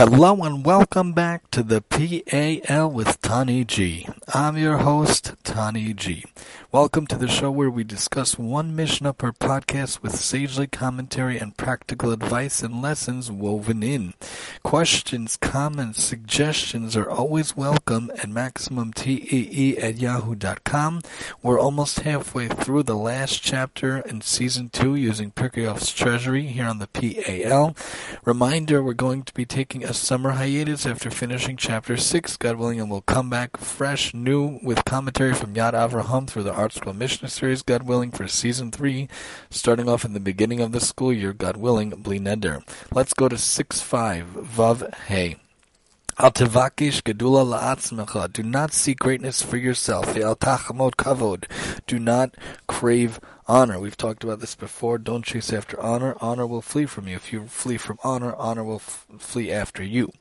Hello and welcome back to the PAL with Tani G. I'm your host, Tani G. Welcome to the show where we discuss one Mishnah per podcast with sagely commentary and practical advice and lessons woven in. Questions, comments, suggestions are always welcome at MaximumTEE at yahoo.com. We're almost halfway through the last chapter in season two using Pirkei Treasury here on the PAL. Reminder, we're going to be taking a summer hiatus after finishing chapter six, God willing, and we'll come back fresh, new, with commentary from Yad Avraham through the ArtScroll Mishnah Series, God willing, for Season 3, starting off in the beginning of the school year, God willing, Bli Neder. Let's go to 6-5, Vav Hey. Al tevakish gedula la'atzmecha. Do not seek greatness for yourself. Al tachamot kavod. Do not crave honor. We've talked about this before. Don't chase after honor. Honor will flee from you. If you flee from honor, honor will f- flee after you.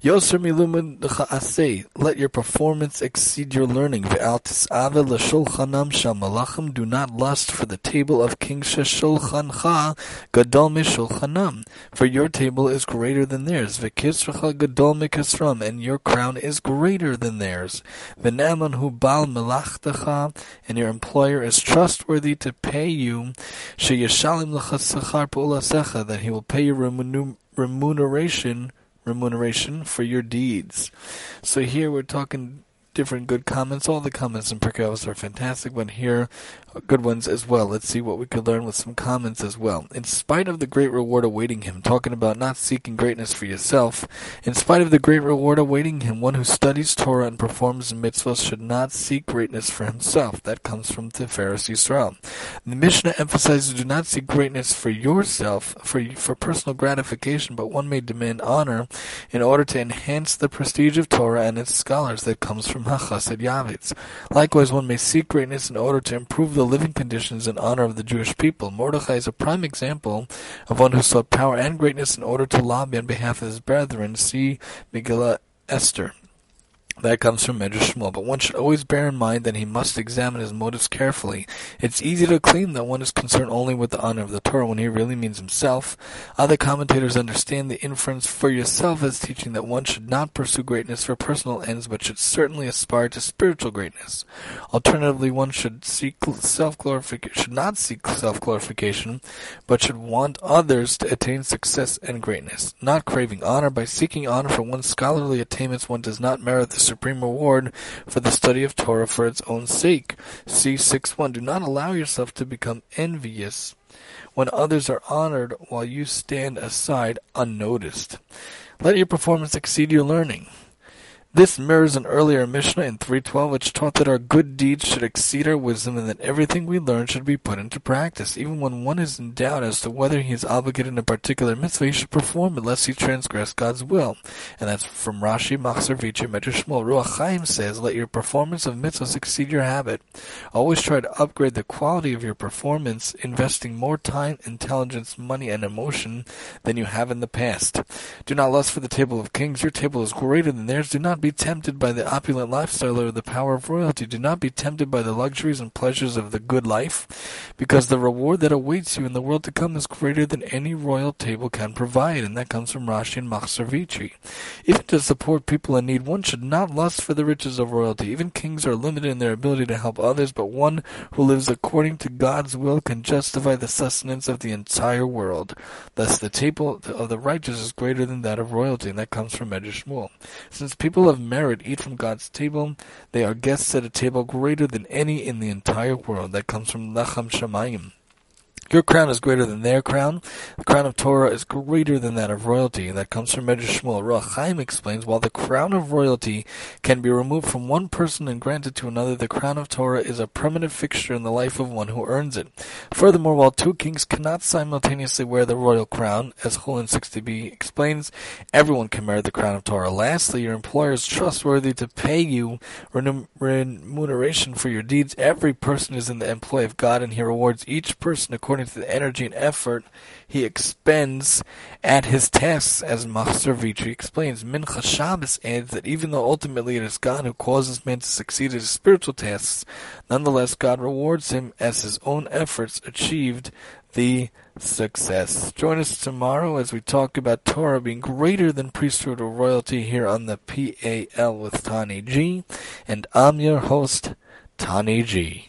Yoser milumad Let your performance exceed your learning. Ve'al tis'ave l'shulchanam shal malachim. Do not lust for the table of King sheshulchancha gadol mishulchanam. For your table is greater than theirs. Ve'kisracha gadol mikasram. And your crown is greater than theirs. Ve'naman hu bal melachtecha. And your employer is trustworthy to pay you, that he will pay you remuneration remuneration for your deeds. So here we're talking different good comments. All the comments in Pirkei are fantastic, but here good ones as well. Let's see what we could learn with some comments as well. In spite of the great reward awaiting him, talking about not seeking greatness for yourself, in spite of the great reward awaiting him, one who studies Torah and performs mitzvahs should not seek greatness for himself. That comes from the Tiferes Yisrael. The Mishnah emphasizes do not seek greatness for yourself, for, for personal gratification, but one may demand honor in order to enhance the prestige of Torah and its scholars that comes from Hachassid Yavitz. Likewise, one may seek greatness in order to improve the living conditions and honor of the Jewish people. Mordechai is a prime example of one who sought power and greatness in order to lobby on behalf of his brethren. See Megillah Esther. That comes from Medrash Shmuel, but one should always bear in mind that he must examine his motives carefully. It's easy to claim that one is concerned only with the honor of the Torah when he really means himself. Other commentators understand the inference for yourself as teaching that one should not pursue greatness for personal ends, but should certainly aspire to spiritual greatness. Alternatively, one should seek self-glorification, should not seek self-glorification, but should want others to attain success and greatness. Not craving honor by seeking honor for one's scholarly attainments, one does not merit the supreme reward for the study of Torah for its own sake. See 6.1. Do not allow yourself to become envious when others are honored while you stand aside unnoticed. Let your performance exceed your learning. This mirrors an earlier Mishnah in 312 which taught that our good deeds should exceed our wisdom and that everything we learn should be put into practice. Even when one is in doubt as to whether he is obligated in a particular mitzvah, he should perform it lest he transgress God's will. And that's from Rashi, Machzor Medrash Shmuel. Ruach Chaim says, let your performance of mitzvahs exceed your habit. Always try to upgrade the quality of your performance, investing more time, intelligence, money, and emotion than you have in the past. Do not lust for the table of kings. Your table is greater than theirs. Do not not be tempted by the opulent lifestyle or the power of royalty. Do not be tempted by the luxuries and pleasures of the good life, because the reward that awaits you in the world to come is greater than any royal table can provide, and that comes from Rashi and Machzor Vitry. Even to support people in need, one should not lust for the riches of royalty. Even kings are limited in their ability to help others, but one who lives according to God's will can justify the sustenance of the entire world. Thus, the table of the righteous is greater than that of royalty, and that comes from Medrash Shmuel. Since people of merit eat from God's table. They are guests at a table greater than any in the entire world. That comes from Lechem Shamayim. Your crown is greater than their crown. The crown of Torah is greater than that of royalty. That comes from Medrash Shmuel. Ruach explains, while the crown of royalty can be removed from one person and granted to another, the crown of Torah is a permanent fixture in the life of one who earns it. Furthermore, while two kings cannot simultaneously wear the royal crown, as Chulin 60b explains, everyone can merit the crown of Torah. Lastly, your employer is trustworthy to pay you remuneration for your deeds. Every person is in the employ of God, and he rewards each person according according to the energy and effort he expends at his tasks, as Machzor Vitry explains. Mincha Shabbos adds that even though ultimately it is God who causes man to succeed at his spiritual tasks, nonetheless God rewards him as his own efforts achieved the success. Join us tomorrow as we talk about Torah being greater than priesthood or royalty here on the PAL with Tani G. And I'm your host, Tani G.